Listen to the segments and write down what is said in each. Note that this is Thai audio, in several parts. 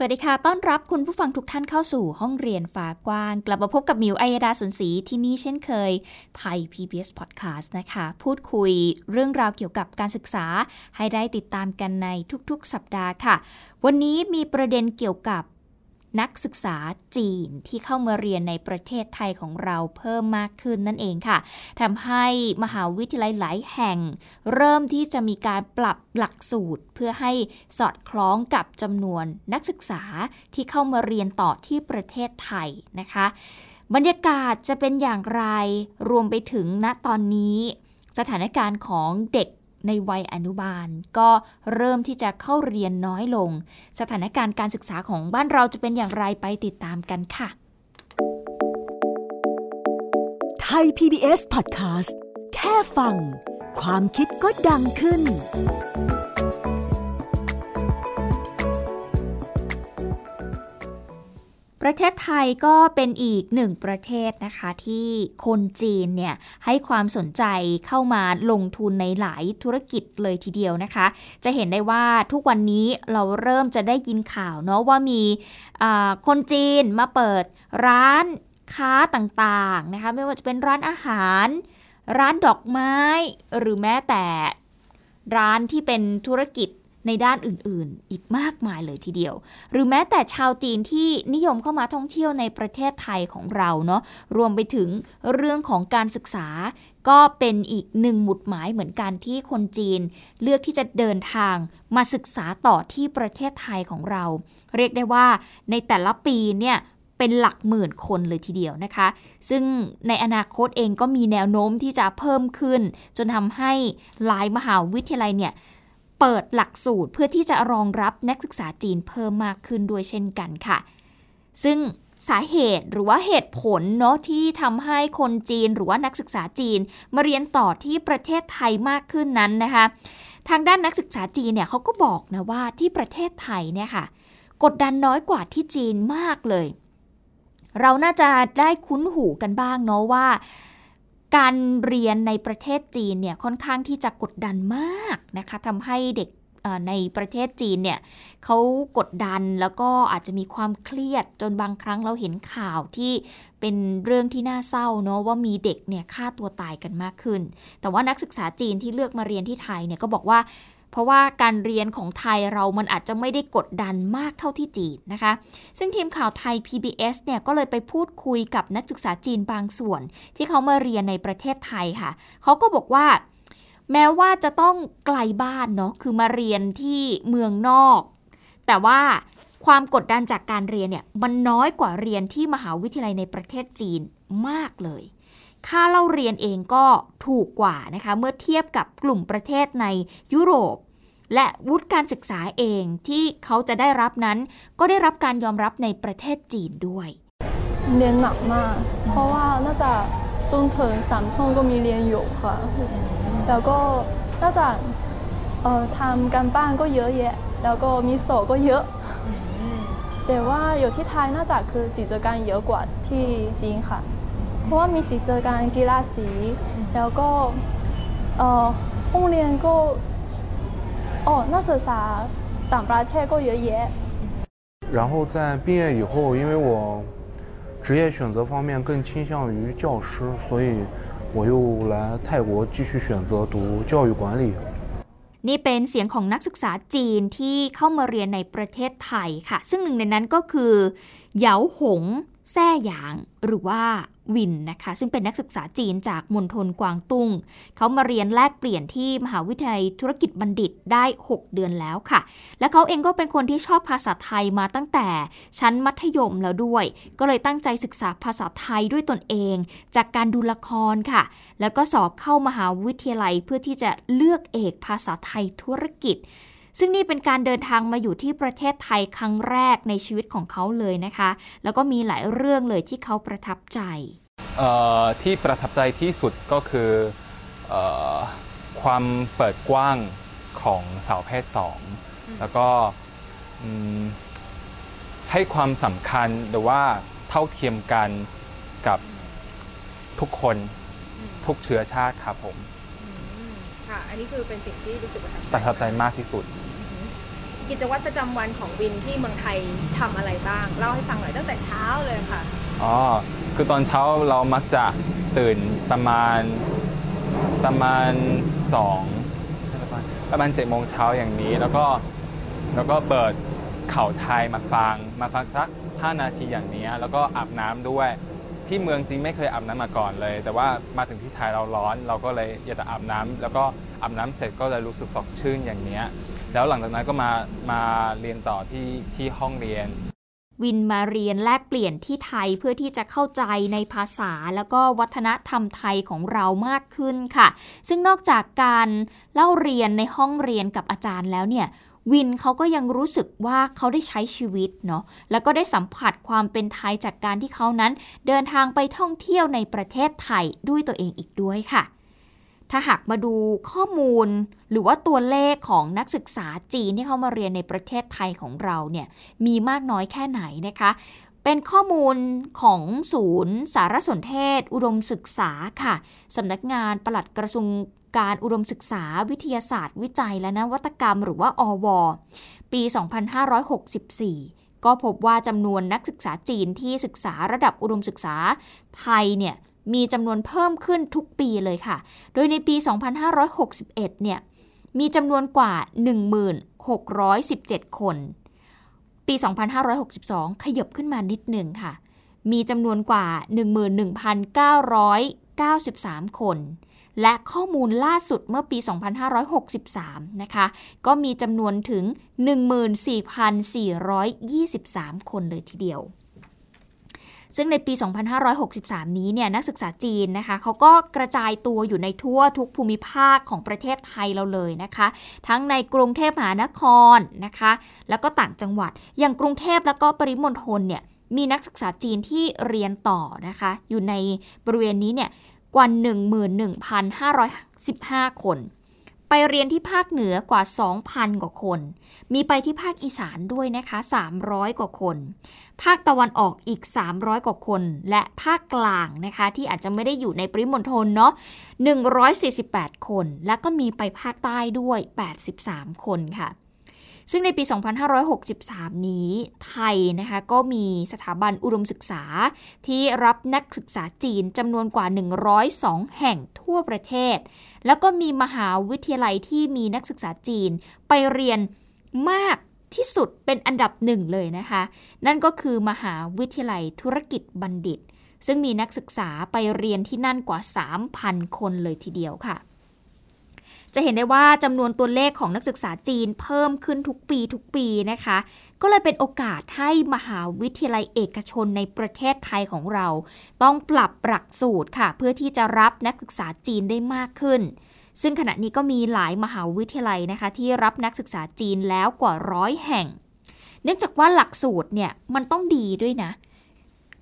สวัสดีค่ะ ต้อนรับคุณผู้ฟังทุกท่านเข้าสู่ห้องเรียนฟ้ากว้าง กลับมาพบกับมิวอัยดาสุนศรีที่นี่เช่นเคย ไทย PBS Podcast นะคะ พูดคุยเรื่องราวเกี่ยวกับการศึกษา ให้ได้ติดตามกันในทุกๆสัปดาห์ค่ะ วันนี้มีประเด็นเกี่ยวกับ นักศึกษาจีนที่เข้ามาเรียนในประเทศไทยของเราเพิ่มมากขึ้นนั่นเองค่ะทำให้มหาวิทยาลัยหลายแห่ง เริ่มที่จะมีการปรับหลักสูตร เพื่อให้สอดคล้องกับจำนวนนักศึกษาที่เข้ามาเรียนต่อที่ประเทศไทยนะคะ บรรยากาศจะเป็นอย่างไรรวมไปถึงณตอนนี้ สถานการณ์ของเด็ก ในวัยอนุบาล ก็เริ่มที่จะเข้าเรียนน้อยลง สถานการณ์การศึกษาของบ้านเราจะเป็นอย่างไรไปติดตามกันค่ะ ไทย PBS Podcast แค่ฟัง ความคิดก็ดังขึ้น ประเทศไทยก็เป็นอีกหนึ่งประเทศนะคะที่คนจีนเนี่ยให้ความสนใจเข้ามาลงทุนในหลายธุรกิจเลยทีเดียวนะคะ จะเห็นได้ว่าทุกวันนี้เราเริ่มจะได้ยินข่าวเนาะว่ามีคนจีนมาเปิดร้านค้าต่างๆนะคะไม่ว่าจะเป็นร้านอาหาร ร้านดอกไม้ หรือแม้แต่ร้านที่เป็นธุรกิจ ในด้านอื่นๆ อีกมากมายเลยทีเดียว หรือแม้แต่ชาวจีนที่นิยมเข้ามาท่องเที่ยวในประเทศไทยของเราเนาะรวมไปถึงเรื่องของการศึกษา ก็เป็นอีกหนึ่งหมุดหมายเหมือนกันที่คนจีน เลือกที่จะเดินทางมาศึกษาต่อที่ประเทศไทยของเรา เรียกได้ว่าในแต่ละปีเนี่ยเป็นหลักหมื่นคนเลยทีเดียวนะคะ ซึ่งในอนาคตเองก็มีแนวโน้มที่จะเพิ่มขึ้น จนทำให้หลายมหาวิทยาลัยเนี่ย เปิดหลักสูตรเพื่อที่จะรองรับนักศึกษาจีนเพิ่มมากขึ้นด้วยเช่นกันค่ะ ซึ่งสาเหตุหรือว่าเหตุผลเนาะที่ทำให้คนจีนหรือว่านักศึกษาจีน มาเรียนต่อที่ประเทศไทยมากขึ้นนั้นนะคะ ทางด้านนักศึกษาจีนเนี่ยเขาก็บอกนะว่าที่ประเทศไทยเนี่ยค่ะ กดดันน้อยกว่าที่จีนมากเลย เราน่าจะได้คุ้นหูกันบ้างเนาะว่า การเรียนในประเทศจีนเนี่ยค่อนข้างที่จะกดดันมากนะคะทำให้เด็กในประเทศจีนเนี่ยเขากดดันแล้วก็อาจจะมีความเครียดจนบางครั้งเราเห็นข่าวที่เป็นเรื่องที่น่าเศร้าเนาะว่ามีเด็กเนี่ยฆ่าตัวตายกันมากขึ้น แต่ว่านักศึกษาจีนที่เลือกมาเรียนที่ไทยเนี่ยก็บอกว่า เพราะว่าการเรียนของไทยเรามันอาจจะไม่ได้กดดันมากเท่าที่จีนนะคะ ซึ่งทีมข่าวไทย PBS เนี่ยก็เลยไปพูดคุยกับนักศึกษาจีนบางส่วน ที่เขามาเรียนในประเทศไทยค่ะ เขาก็บอกว่า แม้ว่าจะต้องไกลบ้านเนาะ คือมาเรียนที่เมืองนอก แต่ว่าความกดดันจากการเรียนเนี่ยมันน้อยกว่าเรียนที่มหาวิทยาลัยในประเทศจีนมากเลย ค่าเล่าเรียนเองก็ถูกกว่านะคะเมื่อเทียบกับกลุ่มประเทศในยุโรป และวุฒิการศึกษาเองที่เขาจะได้รับนั้น ก็ได้รับการยอมรับในประเทศจีนด้วยเรียนหนักมาก เพราะว่าน่าจะจนถึงสามทุ่มก็มีเรียนอยู่ค่ะ แล้วก็น่าจะทำการบ้านก็เยอะแยะ แล้วก็มีสอบก็เยอะ แต่ว่าอยู่ที่ไทยน่าจะคือกิจกรรมเยอะกว่าที่จีนค่ะ เพราะว่ามีกิจกรรมกีฬาสี แล้วก็เอ่อห้องเรียนก็哦，那是啥？党巴泰过爷爷。然后在毕业以后，因为我职业选择方面更倾向于教师，所以我又来泰国继续选择读教育管理。นี่เป็นเสียงของนักศึกษาจีนที่เข้ามาเรียนในประเทศไทยค่ะ ซึ่งหนึ่งในนั้นก็คือเหยาหง แซ่หยางหรือว่าวินนะคะ ซึ่งเป็นนักศึกษาจีนจากมณฑลกวางตุ้งเขามาเรียนแลกเปลี่ยนที่มหาวิทยาลัยธุรกิจบัณฑิตได้ 6 เดือนแล้วค่ะ และเขาเองก็เป็นคนที่ชอบภาษาไทยมาตั้งแต่ชั้นมัธยมแล้วด้วย ก็เลยตั้งใจศึกษาภาษาไทยด้วยตนเอง จากการดูละครค่ะ แล้วก็สอบเข้ามหาวิทยาลัยเพื่อที่จะเลือกเอกภาษาไทยธุรกิจ ซึ่งนี่เป็นการเดินทางมาอยู่ที่ประเทศไทยครั้งแรกในชีวิตของเขาเลยนะคะ แล้วก็มีหลายเรื่องเลยที่เขาประทับใจที่ประทับใจที่สุดก็คือคความเปิดกว้างของสาวเพศสองแล้วก็อืมให้ความสำคัญหรือว่าเท่าเทียมกันกับทุกคนทุกเชื้อชาติครับผมอืมค่ะ อันนี้คือเป็นสิ่งที่รู้สึกประทับใจประทับใจมากที่สุด กิจวัตรประจำวันของวินที่เมืองไทยทำอะไรบ้างเล่าให้ฟังหน่อยตั้งแต่เช้าเลยค่ะ อ๋อ คือตอนเช้าเรามักจะตื่นประมาณประมาณสองประมาณเจ็ดโมงเช้าอย่างนี้ แล้วก็แล้วก็เปิดเข่าไทยมาฟัง มาฟังสัก 5 นาทีอย่างนี้ แล้วก็อาบน้ำด้วย ที่เมืองจริงไม่เคยอาบน้ำมาก่อนเลย แต่ว่ามาถึงที่ไทยเราร้อน เราก็เลยอยากจะอาบน้ำแล้วก็อาบน้ำเสร็จก็เลยรู้สึกสดชื่นอย่างเนี้ย แล้วหลังจากนั้นก็มามาเรียนต่อที่ที่ห้องเรียน วินมาเรียนแลกเปลี่ยนที่ไทยเพื่อที่จะเข้าใจในภาษาแล้วก็วัฒนธรรมไทยของเรามากขึ้นค่ะ ซึ่งนอกจากการเล่าเรียนในห้องเรียนกับอาจารย์แล้วเนี่ยวินเขาก็ยังรู้สึกว่าเขาได้ใช้ชีวิตเนาะ แล้วก็ได้สัมผัสความเป็นไทยจากการที่เขานั้น เดินทางไปท่องเที่ยวในประเทศไทยด้วยตัวเองอีกด้วยค่ะ ถ้าหากมาดูข้อมูลหรือว่าตัวเลขของนักศึกษาจีนที่เข้ามาเรียนในประเทศไทยของเราเนี่ยมีมากน้อยแค่ไหนนะคะ เป็นข้อมูลของศูนย์สารสนเทศ อุดมศึกษาค่ะสำนักงานปลัดกระทรวงการอุดมศึกษาวิทยาศาสตร์ วิจัยและนวัตกรรม หรือว่าอว ปี 2564 ก็พบว่าจำนวนนักศึกษาจีนที่ศึกษาระดับอุดมศึกษาไทยเนี่ย มีจำนวนเพิ่มขึ้นทุกปีเลยค่ะ โดยในปี 2561 เนี่ย มีจำนวนกว่า 1617 คน ปี 2562 ขยบขึ้นมานิดหนึ่งค่ะ มีจำนวนกว่า 11,993 คน และข้อมูลล่าสุดเมื่อปี 2563 นะคะ ก็มีจำนวนถึง 14,423 คนเลยทีเดียว ซึ่งในปี 2563 นี้เนี่ยนักศึกษาจีนนะคะเขาก็กระจายตัวอยู่ในทั่วทุกภูมิภาคของประเทศไทยเราเลยนะคะ ทั้งในกรุงเทพมหานครนะคะ แล้วก็ต่างจังหวัด อย่างกรุงเทพแล้วก็ปริมณฑลเนี่ยมีนักศึกษาจีนที่เรียนต่อนะคะ อยู่ในบริเวณนี้เนี่ยกว่า 11,515 คน ไปเรียนที่ภาคเหนือกว่า 2,000 กว่าคน มีไปที่ภาคอีสานด้วยนะคะ 300 กว่าคน ภาคตะวันออกอีก 300 กว่าคน และภาคกลางนะคะ ที่อาจจะไม่ได้อยู่ในปริมณฑลเนาะ 148 คน แล้วก็มีไปภาคใต้ด้วย 83 คนค่ะ ซึ่งในปี 2563 นี้ไทยนะคะก็มีสถาบันอุดมศึกษา ที่รับนักศึกษาจีนจำนวนกว่า 102 แห่งทั่วประเทศ แล้วก็มีมหาวิทยาลัยที่มีนักศึกษาจีนไปเรียนมากที่สุดเป็นอันดับหนึ่งเลยนะคะ นั่นก็คือมหาวิทยาลัยธุรกิจบัณฑิต ซึ่งมีนักศึกษาไปเรียนที่นั่นกว่า 3,000 คนเลยทีเดียวค่ะ จะเห็นได้ว่าจำนวนตัวเลขของนักศึกษาจีนเพิ่มขึ้นทุกปีทุกปีนะคะ ก็เลยเป็นโอกาสให้มหาวิทยาลัยเอกชนในประเทศไทยของเรา ต้องปรับหลักสูตรค่ะ เพื่อที่จะรับนักศึกษาจีนได้มากขึ้น ซึ่งขณะนี้ก็มีหลายมหาวิทยาลัยนะคะ ที่รับนักศึกษาจีนแล้วกว่าร้อยแห่ง เนื่องจากว่าหลักสูตรเนี่ยมันต้องดีด้วยนะ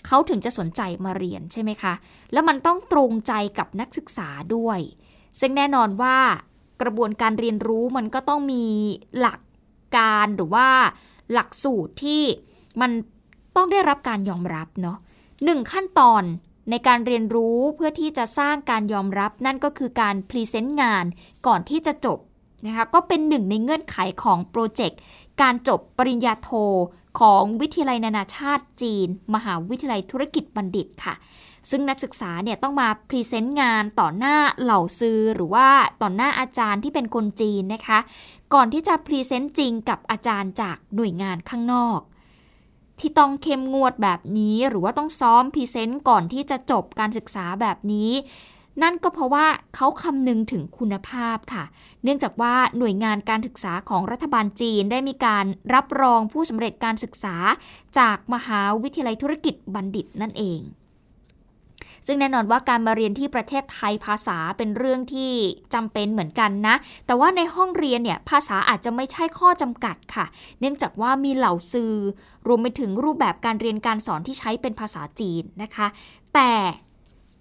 เขาถึงจะสนใจมาเรียนใช่ไหมคะ แล้วมันต้องตรงใจกับนักศึกษาด้วย ซึ่งแน่นอนว่า กระบวนการเรียนรู้มันก็ต้องมีหลักการหรือว่าหลักสูตรที่มันต้องได้รับการยอมรับเนาะหนึ่งขั้นตอนในการเรียนรู้เพื่อที่จะสร้างการยอมรับ นั่นก็คือการ present งานก่อนที่จะจบนะคะก็เป็นหนึ่งในเงื่อนไขของ project การจบปริญญาโทของวิทยาลัยนานาชาติจีน มหาวิทยาลัยธุรกิจบัณฑิตค่ะ ซึ่งนักศึกษาเนี่ยต้องมา present งานต่อหน้าเหล่าซือหรือว่าต่อหน้าอาจารย์ที่เป็นคนจีนนะคะ ก่อนที่จะ present จริงกับอาจารย์จากหน่วยงานข้างนอก ที่ต้องเข้มงวดแบบนี้หรือว่าต้องซ้อมพรีเซนต์ก่อนที่จะจบการศึกษาแบบนี้นั่นก็เพราะว่าเขาคำนึงถึงคุณภาพค่ะ เนื่องจากว่าหน่วยงานการศึกษาของรัฐบาลจีนได้มีการรับรองผู้สำเร็จการศึกษาจากมหาวิทยาลัยธุรกิจบัณฑิตนั่นเอง ซึ่งแน่นอนว่าการมาเรียนที่ประเทศไทยภาษาเป็นเรื่องที่จำเป็นเหมือนกันนะ แต่ว่าในห้องเรียนเนี่ยภาษาอาจจะไม่ใช่ข้อจำกัดค่ะ เนื่องจากว่ามีเหล่าสื่อ รวมไปถึงรูปแบบการเรียนการสอนที่ใช้เป็นภาษาจีนนะคะ แต่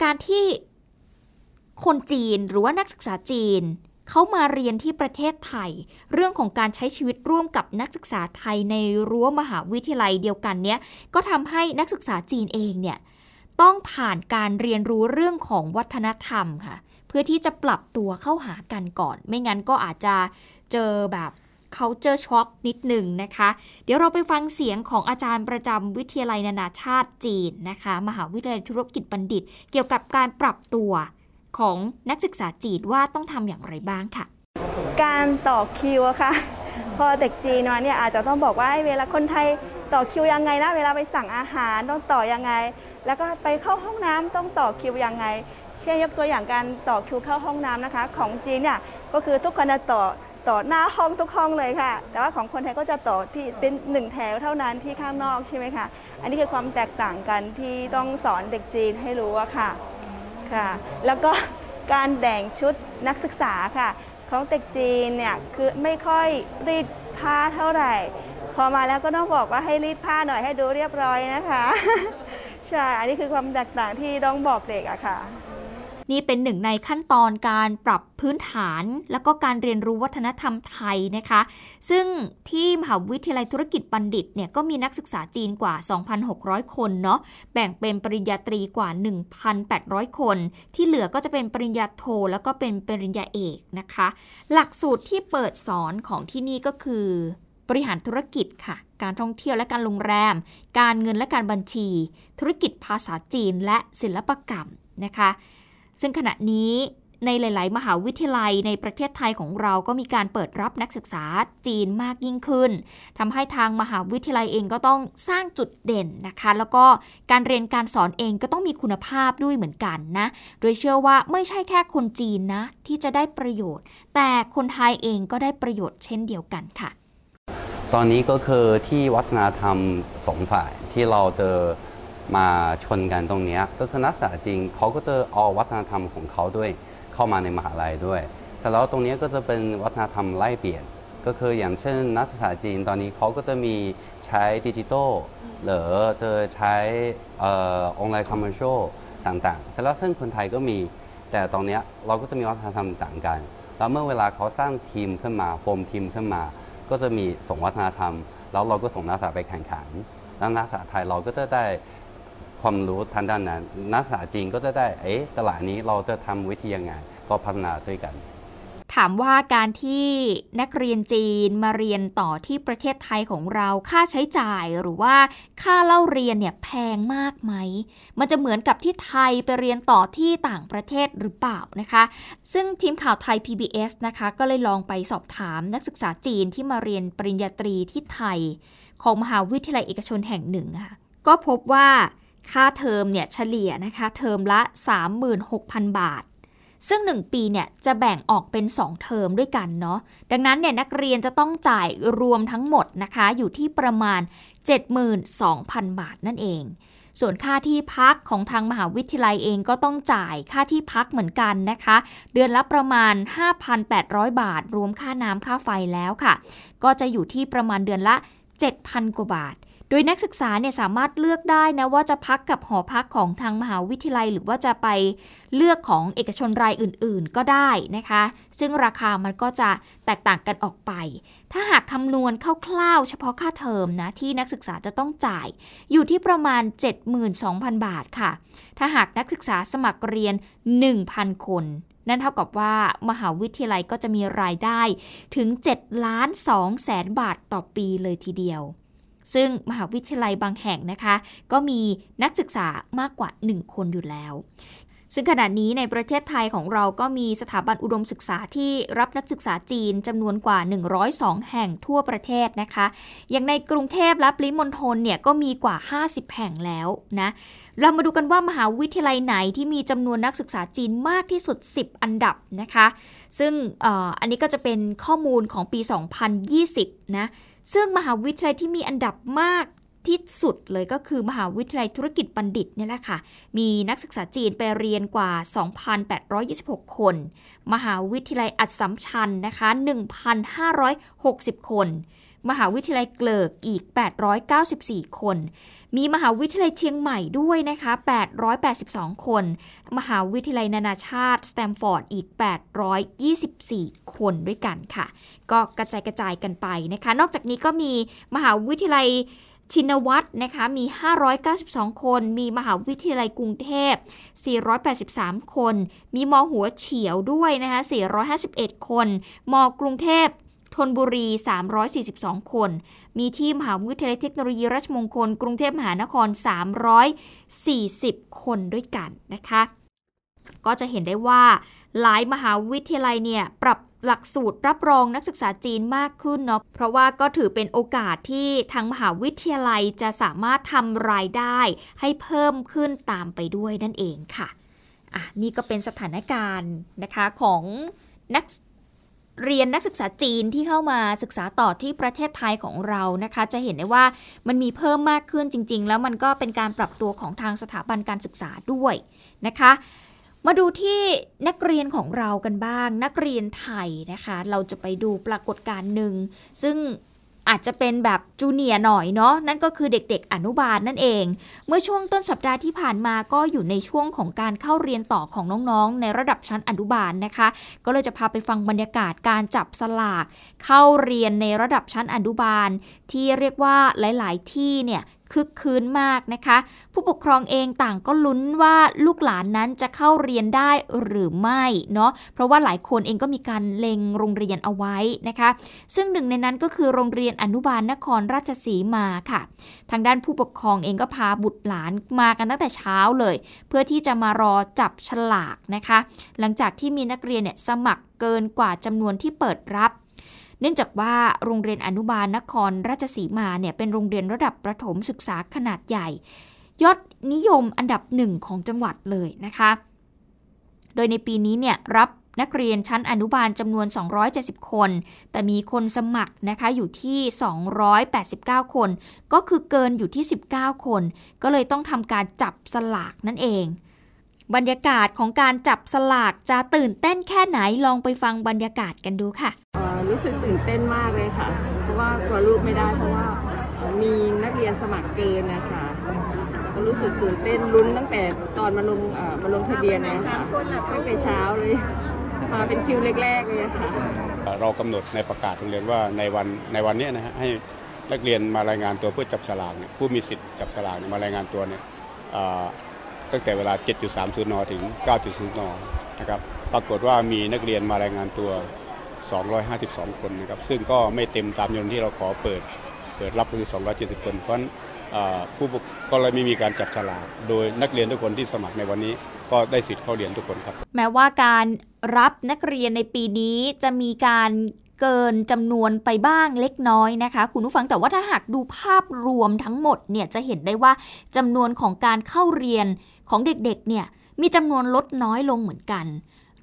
การที่คนจีนหรือว่านักศึกษาจีนเขามาเรียนที่ประเทศไทย เรื่องของการใช้ชีวิตร่วมกับนักศึกษาไทยในรั้วมหาวิทยาลัยเดียวกันเนี้ยก็ทำให้นักศึกษาจีนเองเนี่ย ต้องผ่านการเรียนรู้เรื่องของวัฒนธรรมค่ะ เพื่อที่จะปรับตัวเข้าหากันก่อน ไม่งั้นก็อาจจะเจอแบบ culture shock นิดหนึ่งนะคะ เดี๋ยวเราไปฟังเสียงของอาจารย์ประจำวิทยาลัยนานาชาติจีนนะคะ มหาวิทยาลัยธุรกิจบัณฑิต เกี่ยวกับการปรับตัวของนักศึกษาจีนว่าต้องทำอย่างไรบ้างค่ะ การต่อคิวอะค่ะ พอเด็กจีนมาเนี่ยอาจจะต้องบอกว่าเวลาคนไทยต่อคิวยังไงนะ เวลาไปสั่งอาหารต้องต่อยังไง แล้วก็ไปเข้าห้องน้ำต้องต่อคิวยังไง เช่นยกตัวอย่างการต่อคิวเข้าห้องน้ำนะคะ ของจีนเนี่ยก็คือทุกคนจะต่อต่อหน้าห้องทุกห้องเลยค่ะ แต่ว่าของคนไทยก็จะต่อที่เป็นหนึ่งแถวเท่านั้นที่ข้างนอกใช่ไหมคะอันนี้คือความแตกต่างกันที่ต้องสอนเด็กจีนให้รู้อะค่ะค่ะ แล้วก็การแต่งชุดนักศึกษาค่ะ ของเด็กจีนเนี่ยคือไม่ค่อยรีดผ้าเท่าไหร่ พอมาแล้วก็ต้องบอกว่าให้รีดผ้าหน่อยให้ดูเรียบร้อยนะคะ ใช่ อันนี้คือความแตกต่างที่ต้องบอกเด็กอะค่ะ นี่เป็นหนึ่งในขั้นตอนการปรับพื้นฐาน แล้วก็การเรียนรู้วัฒนธรรมไทยนะคะ ซึ่งที่มหาวิทยาลัยธุรกิจบัณฑิตเนี่ยก็มีนักศึกษาจีนกว่า 2,600 คนเนาะแบ่งเป็นปริญญาตรีกว่า 1,800 คน ที่เหลือก็จะเป็นปริญญาโท แล้วก็เป็นปริญญาเอกนะคะ หลักสูตรที่เปิดสอนของที่นี่ก็คือ บริหารธุรกิจค่ะ การท่องเที่ยวและการโรงแรม การเงินและการบัญชี ธุรกิจภาษาจีนและศิลปกรรมนะคะ ซึ่งขณะนี้ในหลาย ๆ มหาวิทยาลัยในประเทศไทยของเราก็มีการเปิดรับนักศึกษาจีนมากยิ่งขึ้นทำให้ทางมหาวิทยาลัยเองก็ต้องสร้างจุดเด่นนะคะ แล้วก็การเรียนการสอนเองก็ต้องมีคุณภาพด้วยเหมือนกันนะ โดยเชื่อว่าไม่ใช่แค่คนจีนนะที่จะได้ประโยชน์ แต่คนไทยเองก็ได้ประโยชน์เช่นเดียวกันค่ะ ตอนนี้ก็คือที่วัฒนธรรมสองฝ่ายที่เราเจอมาชนกันตรงนี้ก็คือนักศึกษาจริงเขาก็จะเอาวัฒนธรรมของเขาด้วยเข้ามาในมหาลัยด้วยเสร็จแล้วตรงนี้ก็จะเป็นวัฒนธรรมแลกเปลี่ยน ก็คืออย่างเช่น นักศึกษาจีนตอนนี้เขาก็จะมีใช้ดิจิตอลหรือจะใช้ online commerceต่างๆเสร็จแล้วซึ่งคนไทยก็มี แต่ตรงเนี้เราก็จะมีวัฒนธรรมต่างกัน แล้วเมื่อเวลาเขาสร้างทีมขึ้นมาโฟมทีมขึ้นมา ก็จะมีส่งวัฒนธรรม แล้วเราก็ส่งนักศึกษาไปแข่งขันแล้วนักศึกษาไทยเราก็จะได้ความรู้ทางด้านนั้น นักศึกษาจีนก็จะได้เอ๊ะตลาดนี้เราจะทำวิธียังไงก็พัฒนาด้วยกัน ถามว่าการที่นักเรียนจีนมาเรียนต่อที่ประเทศไทยของเราค่าใช้จ่ายหรือว่าค่าเล่าเรียนเนี่ยแพงมากไหม มันจะเหมือนกับที่ไทยไปเรียนต่อที่ต่างประเทศหรือเปล่านะคะ ซึ่งทีมข่าวไทย PBS นะคะก็เลยลองไปสอบถามนักศึกษาจีนที่มาเรียนปริญญาตรีที่ไทย ของมหาวิทยาลัยเอกชนแห่งหนึ่งค่ะก็พบว่าค่าเทอมเนี่ยเฉลี่ยนะคะเทอมละ 36,000 บาท ซึ่ง 1 ปีเนี่ยจะแบ่งออกเป็น 2 เทอมด้วยกันเนาะดังนั้นเนี่ยนักเรียนจะต้องจ่ายรวมทั้งหมดนะคะอยู่ที่ประมาณ 72,000 บาทนั่นเอง ส่วนค่าที่พักของทางมหาวิทยาลัยเองก็ต้องจ่ายค่าที่พักเหมือนกันนะคะ เดือนละประมาณ 5,800 บาท รวมค่าน้ำค่าไฟแล้วค่ะ ก็จะอยู่ที่ประมาณเดือนละ 7,000 กว่าบาท โดยนักศึกษาเนี่ยสามารถเลือกได้นะว่าจะพักกับหอพักของทางมหาวิทยาลัย หรือว่าจะไปเลือกของเอกชนรายอื่น ๆ ก็ได้นะคะ ซึ่งราคามันก็จะแตกต่างกันออกไป ถ้าหากคำนวณคร่าวๆ เฉพาะค่าเทอมนะที่นักศึกษาจะต้องจ่าย อยู่ที่ประมาณ 72,000 บาทค่ะ ถ้าหากนักศึกษาสมัครเรียน 1,000 คนนั่นเท่ากับว่ามหาวิทยาลัยก็จะมีรายได้ถึง7ล้าน2แสนบาทต่อปีเลยทีเดียว ซึ่งมหาวิทยาลัยบางแห่งนะคะ ก็มีนักศึกษามากกว่า 1 คนอยู่แล้ว ซึ่งขณะนี้ในประเทศไทยของเราก็มีสถาบันอุดมศึกษาที่รับนักศึกษาจีนจำนวนกว่า 102 แห่งทั่วประเทศนะคะ อย่างในกรุงเทพและปริมณฑลเนี่ยก็มีกว่า 50 แห่งแล้วนะ เรามาดูกันว่ามหาวิทยาลัยไหนที่มีจำนวนนักศึกษาจีนมากที่สุด 10 อันดับนะคะ ซึ่งอออันนี้ก็จะเป็นข้อมูลของปี 2020 นะ ซึ่งมหาวิทยาลัยที่มีอันดับมาก ที่สุดเลยก็คือมหาวิทยาลัยธุรกิจบัณฑิตเนี่ยแหละค่ะ มีนักศึกษาจีนไปเรียนกว่า 2,826 คน มหาวิทยาลัยอัสสัมชัญนะคะ 1,560 คน มหาวิทยาลัยเกริกอีก 894 คน มีมหาวิทยาลัยเชียงใหม่ด้วยนะคะ 882 คน มหาวิทยาลัยนานาชาติสแตมฟอร์ดอีก 824 คนด้วยกันค่ะ ก็กระจายกระจายกันไปนะคะ นอกจากนี้ก็มีมหาวิทยาลัย ชินวัตรนะคะมี 592 คน มีมหาวิทยาลัยกรุงเทพ 483 คน มีมหัวเฉียวด้วยนะคะ451 คนมกรุงเทพธนบุรี 342 คน มีที่มหาวิทยาลัยเทคโนโลยีราชมงคล กรุงเทพมหานคร 340 คนด้วยกันนะคะ ก็จะเห็นได้ว่าหลายมหาวิทยาลัยเนี่ยปรับ หลักสูตรรับรองนักศึกษาจีนมากขึ้นเนาะเพราะว่าก็ถือเป็นโอกาสที่ทางมหาวิทยาลัยจะสามารถทำรายได้ให้เพิ่มขึ้นตามไปด้วยนั่นเองค่ะอะนี่ก็เป็นสถานการณ์นะคะของนักเรียนนักศึกษาจีนที่เข้ามาศึกษาต่อที่ประเทศไทยของเรานะคะ จะเห็นได้ว่ามันมีเพิ่มมากขึ้นจริง ๆ แล้วมันก็เป็นการปรับตัวของทางสถาบันการศึกษาด้วยนะคะ มาดูที่นักเรียนของเรากันบ้าง นักเรียนไทยนะคะ เราจะไปดูปรากฏการณ์หนึ่ง ซึ่งอาจจะเป็นแบบจูเนียหน่อยเนาะนั่นก็คือเด็กๆ อนุบาลนั่นเอง เมื่อช่วงต้นสัปดาห์ที่ผ่านมาก็อยู่ในช่วงของการเข้าเรียนต่อของน้องๆ ในระดับชั้นอนุบาลนะคะ ก็เลยจะพาไปฟังบรรยากาศการจับสลาก เข้าเรียนในระดับชั้นอนุบาล ที่เรียกว่าหลาย ๆ ที่เนี่ย คึกคืนมากนะคะ ผู้ปกครองเองต่างก็ลุ้นว่าลูกหลานนั้นจะเข้าเรียนได้หรือไม่เนาะเพราะว่าหลายคนเองก็มีการเล็งโรงเรียนเอาไว้นะคะ ซึ่งหนึ่งในนั้นก็คือโรงเรียนอนุบาลนครราชสีมาค่ะ ทางด้านผู้ปกครองเองก็พาบุตรหลานมากันตั้งแต่เช้าเลย เพื่อที่จะมารอจับฉลากนะคะ หลังจากที่มีนักเรียนเนี่ยสมัครเกินกว่าจำนวนที่เปิดรับ นื่องจากว่าโรงเรียนอนุบาลนครราชสีมาเนี่ยเป็นโรงเรียนระดับประถมศึกษาขนาดใหญ่ ยอดนิยมอันดับหนึ่งของจังหวัดเลยนะคะ โดยในปีนี้เนี่ยรับนักเรียนชั้นอนุบาลจำนวน 270 คน แต่มีคนสมัครนะคะอยู่ที่ 289 คน ก็คือเกินอยู่ที่ 19 คน ก็เลยต้องทำการจับสลากนั่นเอง บรรยากาศของการจับสลากจะตื่นเต้นแค่ไหนลองไปฟังบรรยากาศกันดูค่ะ รู้สึกตื่นเต้นมากเลยค่ะ เพราะว่ากลัวลูกไม่ได้เพราะว่ามีนักเรียนสมัครเกินนะคะก็รู้สึกตื่นเต้นลุ้นตั้งแต่ตอนมาลงมาลงทะเบียนนะคะตั้งแต่เช้าเลย มาเป็นคิวแรกๆเลยค่ะ เรากำหนดในประกาศโรงเรียนว่าในวันในวันนี้นะฮะให้นักเรียนมารายงานตัวเพื่อจับฉลากเนี่ยผู้มีสิทธิ์จับฉลากมารายงานตัวเนี่ยตั้งแต่เวลา 7.30 น ถึง 9.0 น นะครับ ปรากฏว่ามีนักเรียนมารายงานตัว 252 คนนะครับ ซึ่งก็ไม่เต็มตามจำนวนที่เราขอเปิด เปิดรับคือ 270 คน เพราะฉะนั้นผู้กก็เลยไม่มีการจับฉลากโดยนักเรียนทุกคนที่สมัครในวันนี้ ก็ได้สิทธิ์เข้าเรียนทุกคนครับ แม้ว่าการรับนักเรียนในปีนี้จะมีการเกินจำนวนไปบ้างเล็กน้อยนะคะ คุณผู้ฟังแต่ว่าถ้าหากดูภาพรวมทั้งหมดเนี่ยจะเห็นได้ว่าจำนวนของการเข้าเรียนของเด็กๆเนี่ยมีจำนวนลดน้อยลงเหมือนกัน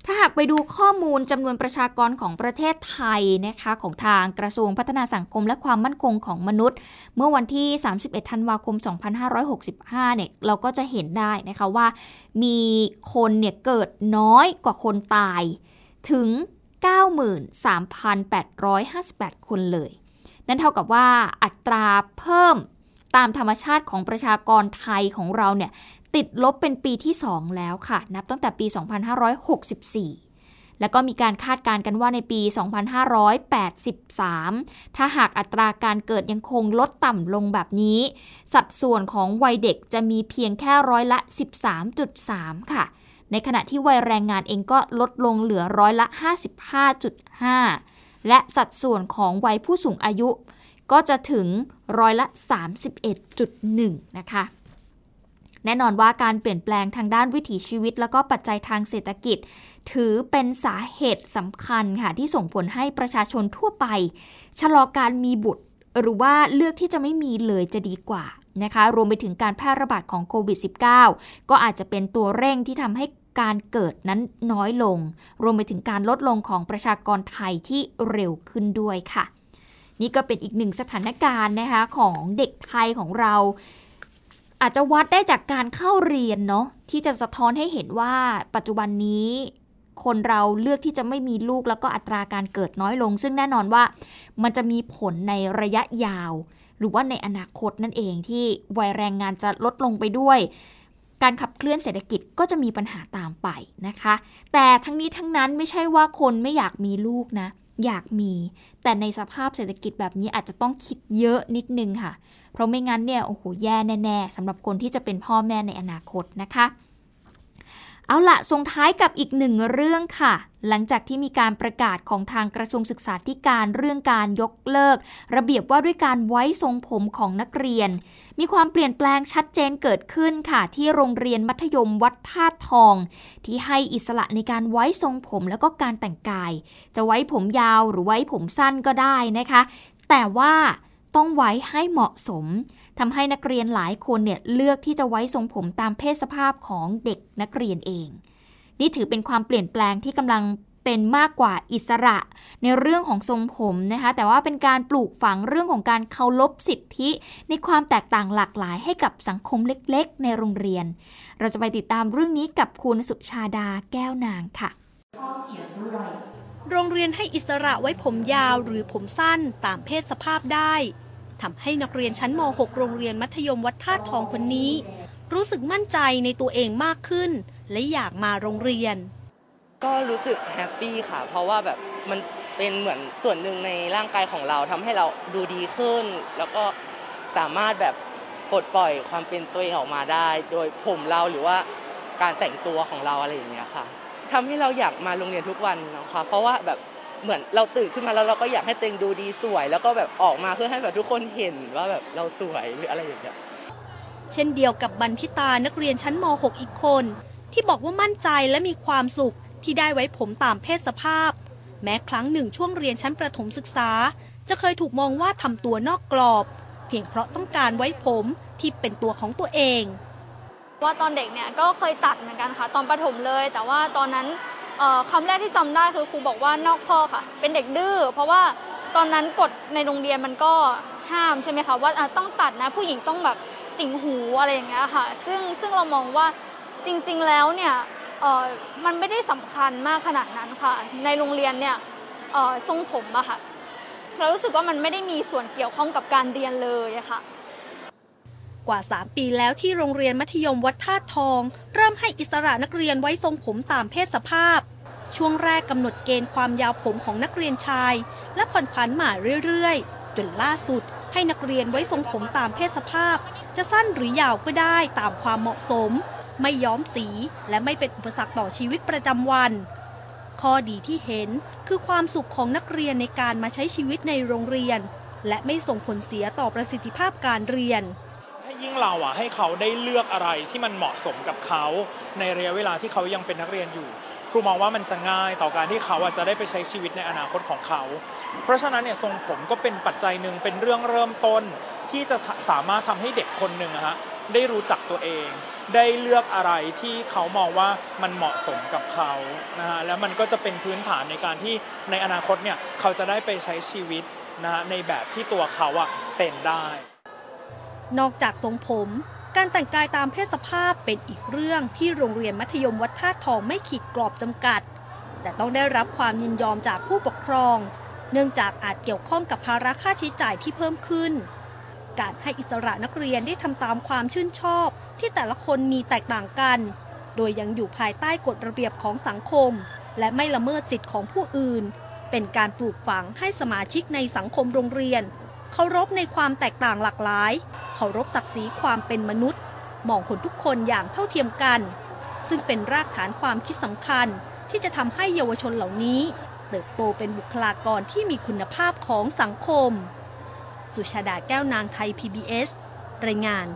ถ้าหากไปดูข้อมูลจำนวนประชากรของประเทศไทยนะคะของทางกระทรวงพัฒนาสังคมและความมั่นคงของมนุษย์ เมื่อวันที่ 31 ธันวาคม 2565 เนี่ยเราก็จะเห็นได้นะคะว่า มีคนเนี่ยเกิดน้อยกว่าคนตายถึง 93,858 คนเลย นั่นเท่ากับว่าอัตราเพิ่มตามธรรมชาติของประชากรไทยของเราเนี่ย ติดลบเป็นปีที่ 2 แล้วค่ะ นับตั้งแต่ปี 2564 แล้วก็มีการคาดการณ์กันว่าในปี 2583 ถ้าหากอัตราการเกิดยังคงลดต่ำลงแบบนี้ สัดส่วนของวัยเด็กจะมีเพียงแค่ร้อยละ 13.3 ค่ะ ในขณะที่วัยแรงงานเองก็ลดลงเหลือร้อยละ 55.5 และสัดส่วนของวัยผู้สูงอายุ ก็จะถึงร้อยละ 31.1 นะคะ แน่นอนว่าการเปลี่ยนแปลงทางด้านวิถีชีวิต แล้วก็ปัจจัยทางเศรษฐกิจ ถือเป็นสาเหตุสำคัญค่ะที่ส่งผลให้ประชาชนทั่วไป ชะลอการมีบุตร หรือว่าเลือกที่จะไม่มีเลยจะดีกว่านะคะรวมไปถึงการแพร่ระบาดของโควิด -19 ก็อาจจะเป็นตัวเร่งที่ทำให้การเกิดนั้นน้อยลง รวมไปถึงการลดลงของประชากรไทยที่เร็วขึ้นด้วยค่ะ นี่ก็เป็นอีกหนึ่งสถานการณ์นะคะของเด็กไทยของเรา อาจจะวัดได้จากการเข้าเรียนเนาะที่จะสะท้อนให้เห็นว่าปัจจุบันนี้ คนเราเลือกที่จะไม่มีลูกแล้วก็อัตราการเกิดน้อยลง ซึ่งแน่นอนว่ามันจะมีผลในระยะยาว หรือว่าในอนาคตนั่นเองที่วัยแรงงานจะลดลงไปด้วย การขับเคลื่อนเศรษฐกิจก็จะมีปัญหาตามไปนะคะ แต่ทั้งนี้ทั้งนั้นไม่ใช่ว่าคนไม่อยากมีลูกนะ อยากมี แต่ในสภาพเศรษฐกิจแบบนี้อาจจะต้องคิดเยอะนิดนึงค่ะ เพราะไม่งั้นเนี่ยโอ้โหแย่แน่ๆสำหรับคนที่จะเป็นพ่อแม่ในอนาคตนะคะ เอาละส่งท้ายกับอีกหนึ่งเรื่องค่ะ หลังจากที่มีการประกาศของทางกระทรวงศึกษาธิการเรื่องการยกเลิก ระเบียบว่าด้วยการไว้ทรงผมของนักเรียน มีความเปลี่ยนแปลงชัดเจนเกิดขึ้นค่ะ ที่โรงเรียนมัธยมวัดท่าทอง ที่ให้อิสระในการไว้ทรงผมแล้วก็การแต่งกาย จะไว้ผมยาวหรือไว้ผมสั้นก็ได้นะคะ แต่ว่า ต้องไว้ให้เหมาะสมทำให้นักเรียนหลายคนเนี่ยเลือกที่จะไว้ทรงผมตามเพศสภาพของเด็กนักเรียนเอง นี่ถือเป็นความเปลี่ยนแปลงที่กำลังเป็นมากกว่าอิสระในเรื่องของทรงผมนะคะ แต่ว่าเป็นการปลูกฝังเรื่องของการเคารพสิทธิ ในความแตกต่างหลากหลายให้กับสังคมเล็กๆ ในโรงเรียน เราจะไปติดตามเรื่องนี้กับคุณสุชาดาแก้วนางค่ะ โรงเรียนให้อิสระไว้ผมยาวหรือผมสั้นตามเพศสภาพได้ ทำให้นักเรียนชั้นม .6 โรงเรียนมัธยมวัดท่าทองคนนี้ รู้สึกมั่นใจในตัวเองมากขึ้น และอยากมาโรงเรียน ก็รู้สึกแฮปปี้ค่ะ เพราะว่าแบบมันเป็นเหมือนส่วนหนึ่งในร่างกายของเราทำให้เราดูดีขึ้น แล้วก็สามารถแบบปลดปล่อยความเป็นตัวเองออกมาได้ โดยผมเราหรือว่าการแต่งตัวของเราอะไรอย่างเงี้ยค่ะทำให้เราอยากมาโรงเรียนทุกวันนะคะเพราะว่าแบบ เหมือนเราตื่นขึ้นมาแล้วเราก็อยากให้ตัวเองดูดีสวย แล้วก็แบบออกมาเพื่อให้แบบทุกคนเห็นว่าแบบเราสวยหรืออะไรอย่างเงี้ยเช่นเดียวกับบันทิตานักเรียนชั้นม .6 อีกคน ที่บอกว่ามั่นใจและมีความสุขที่ได้ไว้ผมตามเพศสภาพ แม้ครั้งหนึ่งช่วงเรียนชั้นประถมศึกษา จะเคยถูกมองว่าทำตัวนอกกรอบ เพียงเพราะต้องการไว้ผมที่เป็นตัวของตัวเอง ว่าตอนเด็กเนี่ยก็เคยตัดเหมือนกันค่ะ ตอนประถมเลย แต่ว่าตอนนั้น คำแรกที่จำได้คือครูบอกว่านอกข้อค่ะ เป็นเด็กดื้อเพราะว่าตอนนั้นกฎในโรงเรียนมันก็ห้ามใช่ไหมคะว่าต้องตัดนะผู้หญิงต้องแบบติ่งหูอะไรอย่างเงี้ยค่ะ ซึ่งซึ่งเรามองว่าจริงๆแล้วเนี่ยมันไม่ได้สำคัญมากขนาดนั้นค่ะ ในโรงเรียนเนี่ยทรงผมอะค่ะ เรารู้สึกว่ามันไม่ได้มีส่วนเกี่ยวข้องกับการเรียนเลยอะค่ะ กว่า 3 ปีแล้วที่โรงเรียนมัธยมวัดท่าทอง เริ่มให้อิสระนักเรียนไว้ทรงผมตามเพศสภาพ ช่วงแรกกำหนดเกณฑ์ความยาวผมของนักเรียนชาย และผ่อนผันมาเรื่อยๆ จนล่าสุด ให้นักเรียนไว้ทรงผมตามเพศสภาพ จะสั้นหรือยาวก็ได้ตามความเหมาะสม ไม่ย้อมสีและไม่เป็นอุปสรรคต่อชีวิตประจำวันข้อดีที่เห็นคือความสุขของนักเรียนในการมาใช้ชีวิตในโรงเรียน และไม่ส่งผลเสียต่อประสิทธิภาพการเรียน ยิ่งเราอะให้เขาได้เลือกอะไรที่มันเหมาะสมกับเขาในระยะเวลาที่เขายังเป็นนักเรียนอยู่ ครูมองว่ามันจะง่ายต่อการที่เขาจะได้ไปใช้ชีวิตในอนาคตของเขา เพราะฉะนั้นเนี่ยทรงผมก็เป็นปัจจัยหนึ่งเป็นเรื่องเริ่มต้น ที่จะสามารถทำให้เด็กคนหนึ่งฮะได้รู้จักตัวเอง ได้เลือกอะไรที่เขามองว่ามันเหมาะสมกับเขานะฮะแล้วมันก็จะเป็นพื้นฐานในการที่ในอนาคตเนี่ยเขาจะได้ไปใช้ชีวิตนะฮะในแบบที่ตัวเขาอะเป็นได้ นอกจากทรงผม การแต่งกายตามเพศสภาพเป็นอีกเรื่องที่โรงเรียนมัธยมวัดท่าทองไม่ขีดกรอบจำกัด แต่ต้องได้รับความยินยอมจากผู้ปกครอง เนื่องจากอาจเกี่ยวข้องกับภาระค่าใช้จ่ายที่เพิ่มขึ้น การให้อิสระนักเรียนได้ทำตามความชื่นชอบ ที่แต่ละคนมีแตกต่างกัน โดยยังอยู่ภายใต้กฎระเบียบของสังคม และไม่ละเมิดสิทธิของผู้อื่น เป็นการปลูกฝังให้สมาชิกในสังคมโรงเรียนเคารพในความแตกต่างหลากหลาย เคารพศักดิ์ศรีความเป็นมนุษย์ มองคนทุกคนอย่างเท่าเทียมกัน ซึ่งเป็นรากฐานความคิดสำคัญที่จะทำให้เยาวชนเหล่านี้ เติบโตเป็นบุคลากรที่มีคุณภาพของสังคม สุชาดาแก้วนางไทย PBS รายงาน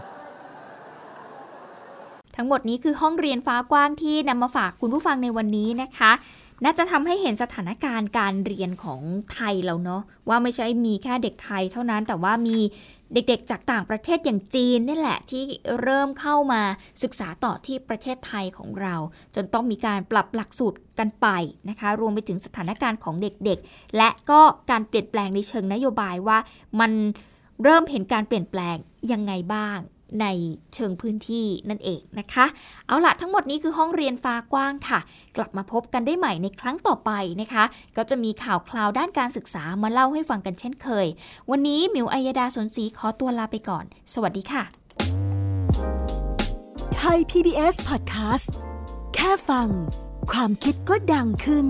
ทั้งหมดนี้คือห้องเรียนฟ้ากว้างที่นำมาฝากคุณผู้ฟังในวันนี้นะคะ น่าจะทำให้เห็นสถานการณ์การเรียนของไทยเราเนาะว่าไม่ใช่มีแค่เด็กไทยเท่านั้น แต่ว่ามีเด็กๆ จากต่างประเทศอย่างจีนนี่แหละ ที่เริ่มเข้ามาศึกษาต่อที่ประเทศไทยของเรา จนต้องมีการปรับหลักสูตรกันไปนะคะ รวมไปถึงสถานการณ์ของเด็กๆ และก็การเปลี่ยนแปลงในเชิงนโยบายว่ามันเริ่มเห็นการเปลี่ยนแปลงยังไงบ้าง ในเชิงพื้นที่นั่นเองนะคะ เอาละทั้งหมดนี้คือห้องเรียนฟ้ากว้างค่ะ กลับมาพบกันได้ใหม่ในครั้งต่อไปนะคะ ก็จะมีข่าวคราวด้านการศึกษามาเล่าให้ฟังกันเช่นเคย วันนี้มิวอัยดาสนศรีขอตัวลาไปก่อน สวัสดีค่ะ ไทย PBS Podcast แค่ฟัง ความคิดก็ดังขึ้น